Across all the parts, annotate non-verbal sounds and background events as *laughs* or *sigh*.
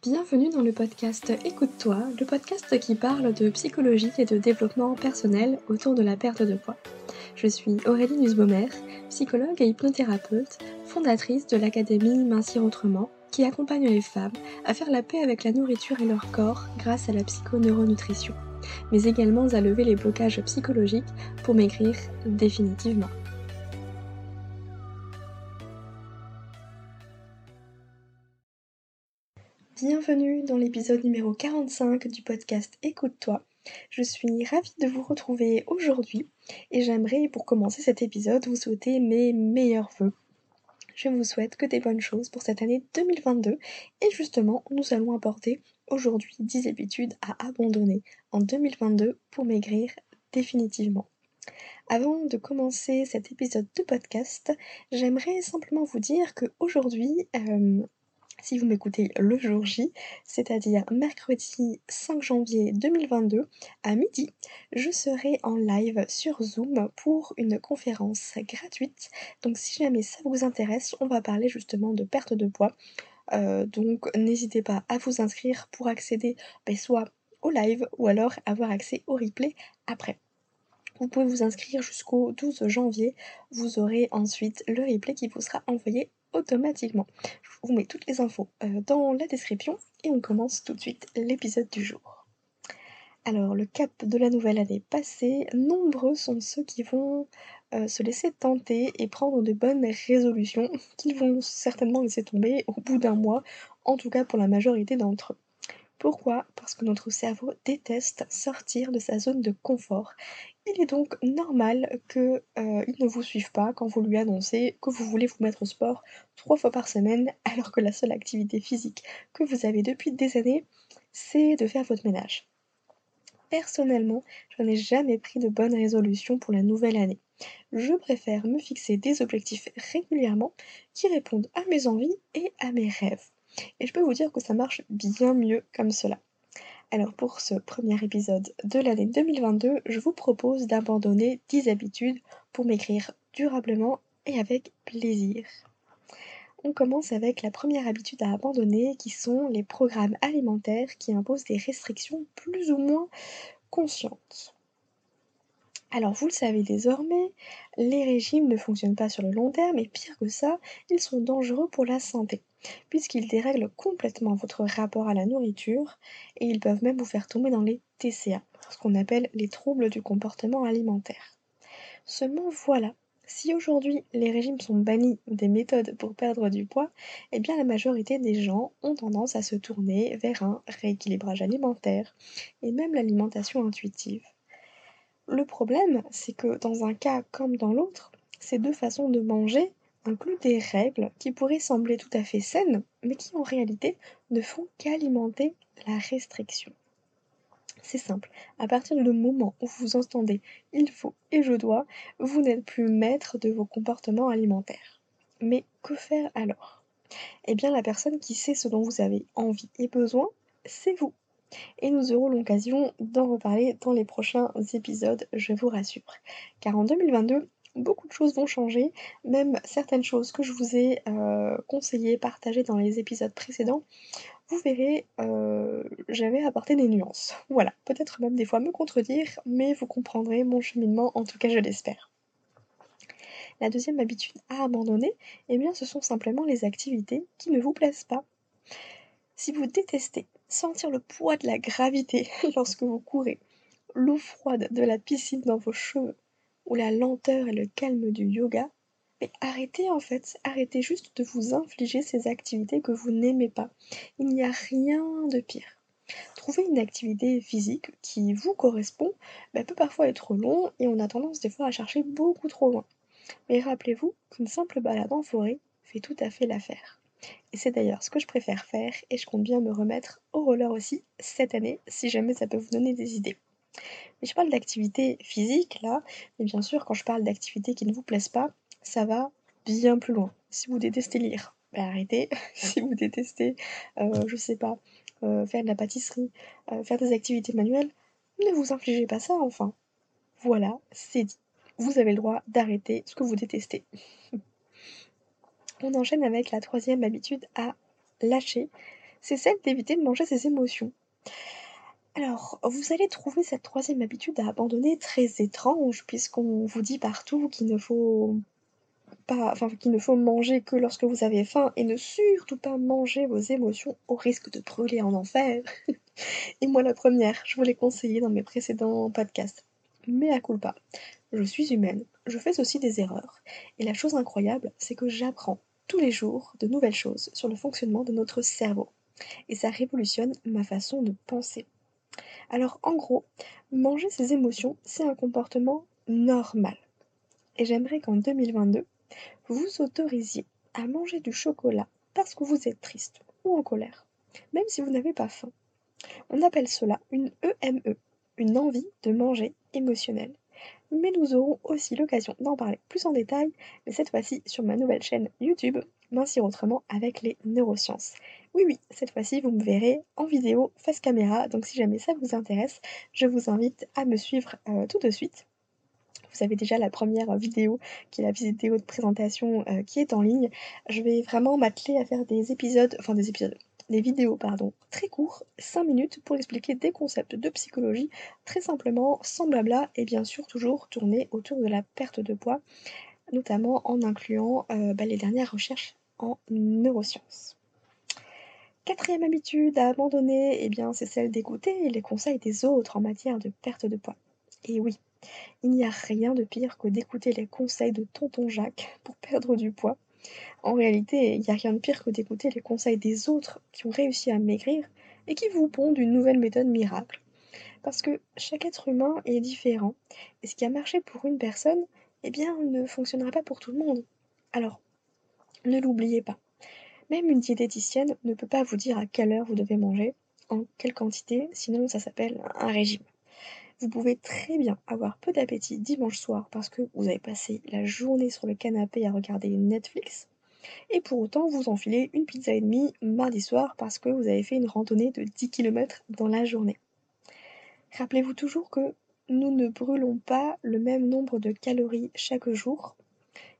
Bienvenue dans le podcast Écoute-toi, le podcast qui parle de psychologie et de développement personnel autour de la perte de poids. Je suis Aurélie Nussbaumer, psychologue et hypnothérapeute, fondatrice de l'académie Mincir Autrement, qui accompagne les femmes à faire la paix avec la nourriture et leur corps grâce à la psychoneuronutrition, mais également à lever les blocages psychologiques pour maigrir définitivement. Bienvenue dans l'épisode numéro 45 du podcast Écoute-toi. Je suis ravie de vous retrouver aujourd'hui et j'aimerais pour commencer cet épisode vous souhaiter mes meilleurs voeux. Je vous souhaite que des bonnes choses pour cette année 2022 et justement nous allons aborder aujourd'hui 10 habitudes à abandonner en 2022 pour maigrir définitivement. Avant de commencer cet épisode de podcast, j'aimerais simplement vous dire que aujourd'hui, euh, si vous m'écoutez le jour J, c'est-à-dire mercredi 5 janvier 2022 à midi, je serai en live sur Zoom pour une conférence gratuite. Donc si jamais ça vous intéresse, on va parler justement de perte de poids. Euh, donc n'hésitez pas à vous inscrire pour accéder ben, soit au live ou alors avoir accès au replay après. Vous pouvez vous inscrire jusqu'au 12 janvier. Vous aurez ensuite le replay qui vous sera envoyé automatiquement. Je vous mets toutes les infos euh, dans la description et on commence tout de suite l'épisode du jour. Alors, le cap de la nouvelle année passée, nombreux sont ceux qui vont euh, se laisser tenter et prendre de bonnes résolutions *laughs* qu'ils vont certainement laisser tomber au bout d'un mois, en tout cas pour la majorité d'entre eux. Pourquoi? Parce que notre cerveau déteste sortir de sa zone de confort. Il est donc normal qu'il euh, ne vous suive pas quand vous lui annoncez que vous voulez vous mettre au sport trois fois par semaine *laughs* alors que la seule activité physique que vous avez depuis des années, c'est de faire votre ménage. Personnellement, je n'ai jamais pris de bonnes résolutions pour la nouvelle année. Je préfère me fixer des objectifs régulièrement qui répondent à mes envies et à mes rêves. Et je peux vous dire que ça marche bien mieux comme cela. Alors pour ce premier épisode de l'année 2022, je vous propose d'abandonner 10 habitudes pour m'écrire durablement et avec plaisir. On commence avec la première habitude à abandonner qui sont les programmes alimentaires qui imposent des restrictions plus ou moins conscientes. Alors vous le savez désormais, les régimes ne fonctionnent pas sur le long terme et pire que ça, ils sont dangereux pour la santé, puisqu'ils dérèglent complètement votre rapport à la nourriture et ils peuvent même vous faire tomber dans les TCA, ce qu'on appelle les troubles du comportement alimentaire. Seulement voilà, si aujourd'hui les régimes sont bannis des méthodes pour perdre du poids, eh bien la majorité des gens ont tendance à se tourner vers un rééquilibrage alimentaire et même l'alimentation intuitive. Le problème, c'est que dans un cas comme dans l'autre, ces deux façons de manger incluent des règles qui pourraient sembler tout à fait saines, mais qui en réalité ne font qu'alimenter la restriction. C'est simple, à partir du moment où vous entendez il faut et je dois, vous n'êtes plus maître de vos comportements alimentaires. Mais que faire alors? Eh bien la personne qui sait ce dont vous avez envie et besoin, c'est vous et nous aurons l'occasion d'en reparler dans les prochains épisodes, je vous rassure. Car en 2022, beaucoup de choses vont changer, même certaines choses que je vous ai euh, conseillées, partagées dans les épisodes précédents, vous verrez, euh, j'avais apporté des nuances. Voilà, peut-être même des fois me contredire, mais vous comprendrez mon cheminement, en tout cas je l'espère. La deuxième habitude à abandonner, eh bien ce sont simplement les activités qui ne vous plaisent pas. Si vous détestez sentir le poids de la gravité *laughs* lorsque vous courez, l'eau froide de la piscine dans vos cheveux, ou la lenteur et le calme du yoga, mais arrêtez en fait, arrêtez juste de vous infliger ces activités que vous n'aimez pas. Il n'y a rien de pire. Trouver une activité physique qui vous correspond bah, peut parfois être long et on a tendance des fois à chercher beaucoup trop loin. Mais rappelez-vous qu'une simple balade en forêt fait tout à fait l'affaire. Et c'est d'ailleurs ce que je préfère faire et je compte bien me remettre au roller aussi cette année si jamais ça peut vous donner des idées. Mais je parle d'activité physique là, mais bien sûr quand je parle d'activités qui ne vous plaisent pas, ça va bien plus loin. Si vous détestez lire, bah arrêtez. *laughs* si vous détestez, euh, je sais pas, euh, faire de la pâtisserie, euh, faire des activités manuelles, ne vous infligez pas ça enfin. Voilà, c'est dit. Vous avez le droit d'arrêter ce que vous détestez. *laughs* On enchaîne avec la troisième habitude à lâcher, c'est celle d'éviter de manger ses émotions. Alors, vous allez trouver cette troisième habitude à abandonner très étrange, puisqu'on vous dit partout qu'il ne faut pas, enfin, qu'il ne faut manger que lorsque vous avez faim et ne surtout pas manger vos émotions au risque de brûler en enfer. *laughs* et moi la première, je vous l'ai conseillé dans mes précédents podcasts. Mais à culpa, je suis humaine, je fais aussi des erreurs. Et la chose incroyable, c'est que j'apprends tous les jours de nouvelles choses sur le fonctionnement de notre cerveau. Et ça révolutionne ma façon de penser. Alors en gros, manger ses émotions, c'est un comportement normal. Et j'aimerais qu'en 2022, vous autorisiez à manger du chocolat parce que vous êtes triste ou en colère, même si vous n'avez pas faim. On appelle cela une EME, e, une envie de manger émotionnelle. Mais nous aurons aussi l'occasion d'en parler plus en détail, mais cette fois-ci sur ma nouvelle chaîne YouTube, Mincir autrement avec les neurosciences. Oui, oui, cette fois-ci, vous me verrez en vidéo face caméra, donc si jamais ça vous intéresse, je vous invite à me suivre euh, tout de suite. Vous avez déjà la première vidéo, qui est la vidéo de présentation euh, qui est en ligne. Je vais vraiment m'atteler à faire des épisodes, enfin des épisodes, des vidéos pardon, très courts, 5 minutes, pour expliquer des concepts de psychologie très simplement, sans blabla, et bien sûr toujours tourner autour de la perte de poids, notamment en incluant euh, bah, les dernières recherches en neurosciences. Quatrième habitude à abandonner, bien, c'est celle d'écouter les conseils des autres en matière de perte de poids. Et oui, il n'y a rien de pire que d'écouter les conseils de tonton Jacques pour perdre du poids. En réalité, il n'y a rien de pire que d'écouter les conseils des autres qui ont réussi à maigrir et qui vous pondent une nouvelle méthode miracle. Parce que chaque être humain est différent, et ce qui a marché pour une personne, eh bien, ne fonctionnera pas pour tout le monde. Alors, ne l'oubliez pas. Même une diététicienne ne peut pas vous dire à quelle heure vous devez manger, en quelle quantité, sinon ça s'appelle un régime. Vous pouvez très bien avoir peu d'appétit dimanche soir parce que vous avez passé la journée sur le canapé à regarder Netflix, et pour autant vous enfilez une pizza et demie mardi soir parce que vous avez fait une randonnée de 10 km dans la journée. Rappelez-vous toujours que nous ne brûlons pas le même nombre de calories chaque jour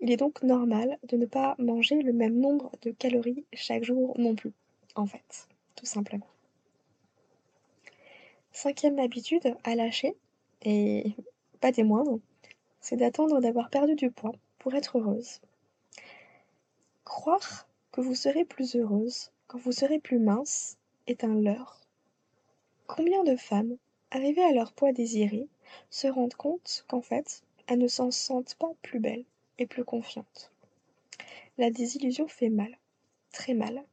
il est donc normal de ne pas manger le même nombre de calories chaque jour non plus, en fait, tout simplement. Cinquième habitude à lâcher, et pas des moindres, c'est d'attendre d'avoir perdu du poids pour être heureuse. Croire que vous serez plus heureuse quand vous serez plus mince est un leurre. Combien de femmes, arrivées à leur poids désiré, se rendent compte qu'en fait, elles ne s'en sentent pas plus belles et plus confiante. La désillusion fait mal, très mal.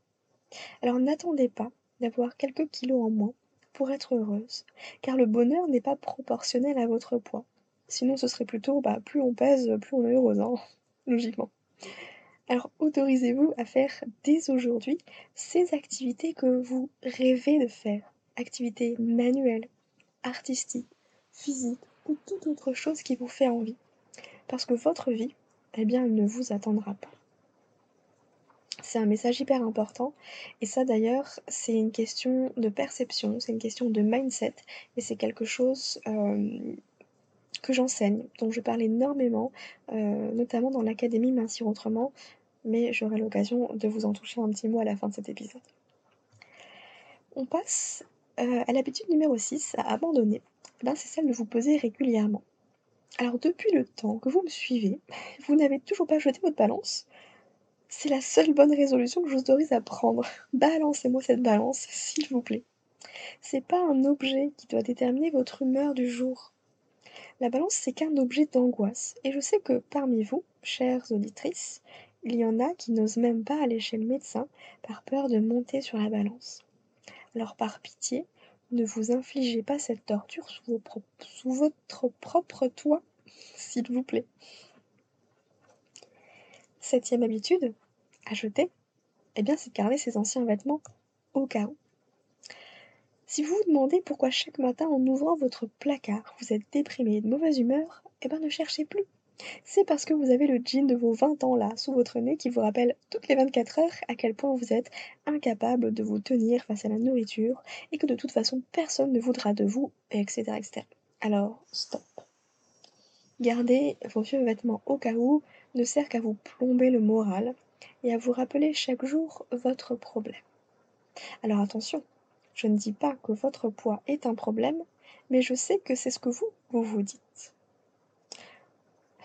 Alors n'attendez pas d'avoir quelques kilos en moins pour être heureuse, car le bonheur n'est pas proportionnel à votre poids. Sinon ce serait plutôt bah, plus on pèse, plus on est heureuse, hein, *laughs* logiquement. Alors autorisez-vous à faire dès aujourd'hui ces activités que vous rêvez de faire. Activités manuelles, artistiques, physiques ou toute autre chose qui vous fait envie. Parce que votre vie, eh bien, il ne vous attendra pas. C'est un message hyper important. Et ça, d'ailleurs, c'est une question de perception, c'est une question de mindset. Et c'est quelque chose euh, que j'enseigne, dont je parle énormément, euh, notamment dans l'Académie Mincir Autrement. Mais j'aurai l'occasion de vous en toucher un petit mot à la fin de cet épisode. On passe euh, à l'habitude numéro 6, à abandonner. Ben, c'est celle de vous poser régulièrement. Alors depuis le temps que vous me suivez, *laughs* vous n'avez toujours pas jeté votre balance C'est la seule bonne résolution que je vous autorise à prendre. *laughs* Balancez-moi cette balance, s'il vous plaît. C'est pas un objet qui doit déterminer votre humeur du jour. La balance, c'est qu'un objet d'angoisse. Et je sais que parmi vous, chères auditrices, il y en a qui n'osent même pas aller chez le médecin par peur de monter sur la balance. Alors par pitié, ne vous infligez pas cette torture sous, votre propre toit, *laughs* s'il vous plaît. Septième habitude, à jeter, eh bien, c'est de garder ses anciens vêtements au cas où. Si vous vous demandez pourquoi chaque matin en ouvrant votre placard, vous êtes déprimé et de mauvaise humeur, eh bien ne cherchez plus. C'est parce que vous avez le jean de vos 20 ans là, sous votre nez, qui vous rappelle toutes les 24 heures à quel point vous êtes incapable de vous tenir face à la nourriture et que de toute façon personne ne voudra de vous, etc. etc. Alors, stop. Garder vos vieux vêtements au cas où ne sert qu'à vous plomber le moral et à vous rappeler chaque jour votre problème. Alors attention, je ne dis pas que votre poids est un problème, mais je sais que c'est ce que vous, vous vous dites.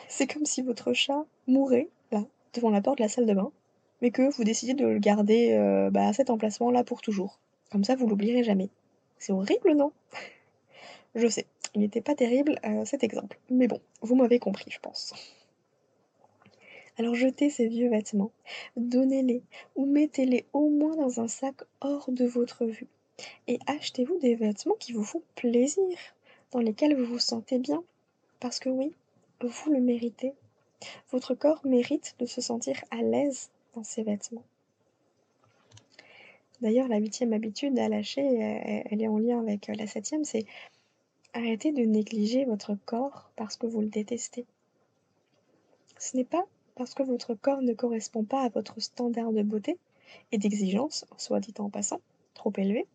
C'est comme si votre chat mourait, là, devant la porte de la salle de bain, mais que vous décidiez de le garder euh, bah, à cet emplacement-là pour toujours. Comme ça, vous l'oublierez jamais. C'est horrible, non? Je sais, il n'était pas terrible cet exemple. Mais bon, vous m'avez compris, je pense. Alors jetez ces vieux vêtements, donnez-les ou mettez-les au moins dans un sac hors de votre vue. Et achetez-vous des vêtements qui vous font plaisir, dans lesquels vous vous sentez bien. Parce que oui, vous le méritez. Votre corps mérite de se sentir à l'aise dans ses vêtements. D'ailleurs, la huitième habitude à lâcher, elle est en lien avec la septième, c'est arrêter de négliger votre corps parce que vous le détestez. Ce n'est pas parce que votre corps ne correspond pas à votre standard de beauté et d'exigence, soit dit en passant, trop élevé,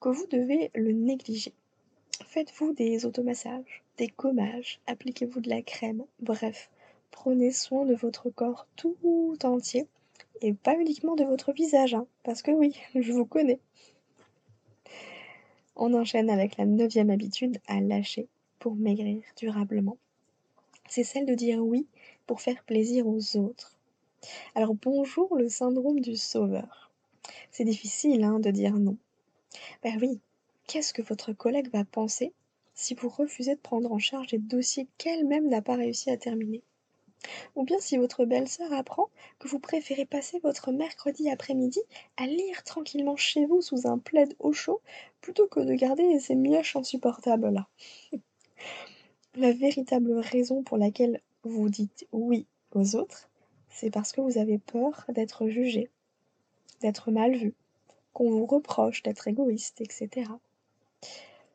que vous devez le négliger. Faites-vous des automassages, des gommages, appliquez-vous de la crème, bref, prenez soin de votre corps tout entier et pas uniquement de votre visage, hein, parce que oui, *laughs* je vous connais. On enchaîne avec la neuvième habitude à lâcher pour maigrir durablement. C'est celle de dire oui pour faire plaisir aux autres. Alors bonjour le syndrome du sauveur. C'est difficile hein, de dire non. Ben oui, qu'est-ce que votre collègue va penser si vous refusez de prendre en charge des dossiers qu'elle-même n'a pas réussi à terminer? Ou bien si votre belle-sœur apprend que vous préférez passer votre mercredi après-midi à lire tranquillement chez vous sous un plaid au chaud plutôt que de garder ces mioches insupportables là. *laughs* La véritable raison pour laquelle vous dites oui aux autres, c'est parce que vous avez peur d'être jugé, d'être mal vu, qu'on vous reproche d'être égoïste, etc.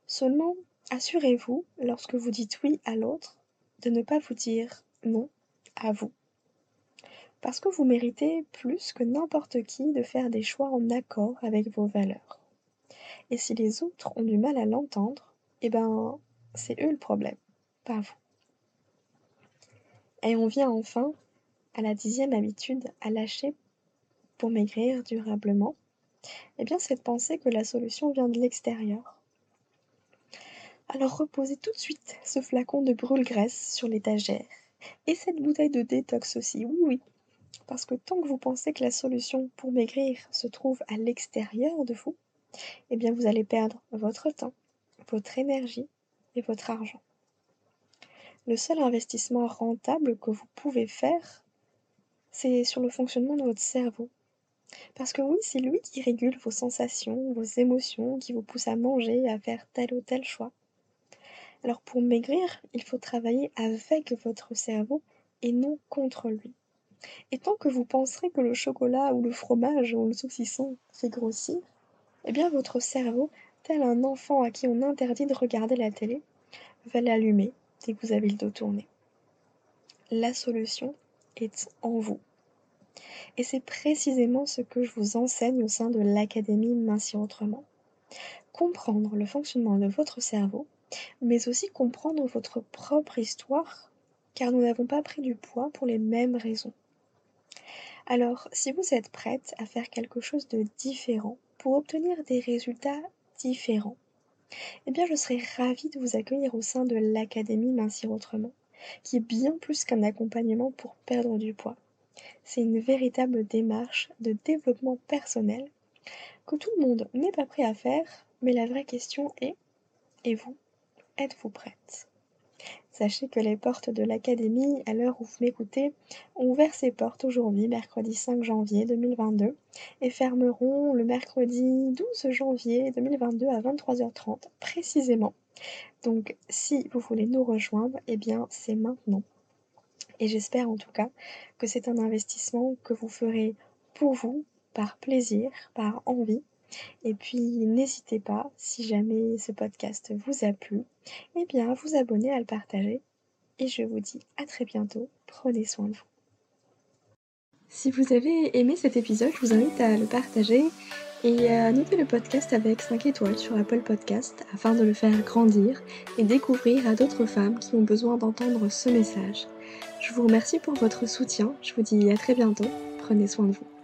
Seulement, assurez-vous, lorsque vous dites oui à l'autre, de ne pas vous dire non à vous. Parce que vous méritez plus que n'importe qui de faire des choix en accord avec vos valeurs. Et si les autres ont du mal à l'entendre, eh ben, c'est eux le problème, pas vous. Et on vient enfin à la dixième habitude à lâcher pour maigrir durablement. Eh bien, c'est de penser que la solution vient de l'extérieur. Alors reposez tout de suite ce flacon de brûle-graisse sur l'étagère. Et cette bouteille de détox aussi, oui oui. Parce que tant que vous pensez que la solution pour maigrir se trouve à l'extérieur de vous, eh bien vous allez perdre votre temps, votre énergie et votre argent le seul investissement rentable que vous pouvez faire, c'est sur le fonctionnement de votre cerveau. Parce que oui, c'est lui qui régule vos sensations, vos émotions, qui vous pousse à manger, à faire tel ou tel choix. Alors pour maigrir, il faut travailler avec votre cerveau et non contre lui. Et tant que vous penserez que le chocolat ou le fromage ou le saucisson fait grossir, eh bien votre cerveau, tel un enfant à qui on interdit de regarder la télé, va l'allumer dès que vous avez le dos tourné. La solution est en vous. Et c'est précisément ce que je vous enseigne au sein de l'Académie Mincir Autrement. Comprendre le fonctionnement de votre cerveau, mais aussi comprendre votre propre histoire, car nous n'avons pas pris du poids pour les mêmes raisons. Alors, si vous êtes prête à faire quelque chose de différent pour obtenir des résultats différents, eh bien je serais ravie de vous accueillir au sein de l'Académie Mincir Autrement, qui est bien plus qu'un accompagnement pour perdre du poids. C'est une véritable démarche de développement personnel que tout le monde n'est pas prêt à faire, mais la vraie question est, et vous, êtes-vous prête? Sachez que les portes de l'Académie, à l'heure où vous m'écoutez, ont ouvert ses portes aujourd'hui, mercredi 5 janvier 2022, et fermeront le mercredi 12 janvier 2022 à 23h30 précisément. Donc si vous voulez nous rejoindre, eh bien c'est maintenant. Et j'espère en tout cas que c'est un investissement que vous ferez pour vous, par plaisir, par envie, et puis n'hésitez pas, si jamais ce podcast vous a plu, eh bien à vous abonner, à le partager. Et je vous dis à très bientôt. Prenez soin de vous. Si vous avez aimé cet épisode, je vous invite à le partager et à noter le podcast avec 5 étoiles sur Apple Podcast afin de le faire grandir et découvrir à d'autres femmes qui ont besoin d'entendre ce message. Je vous remercie pour votre soutien, je vous dis à très bientôt, prenez soin de vous.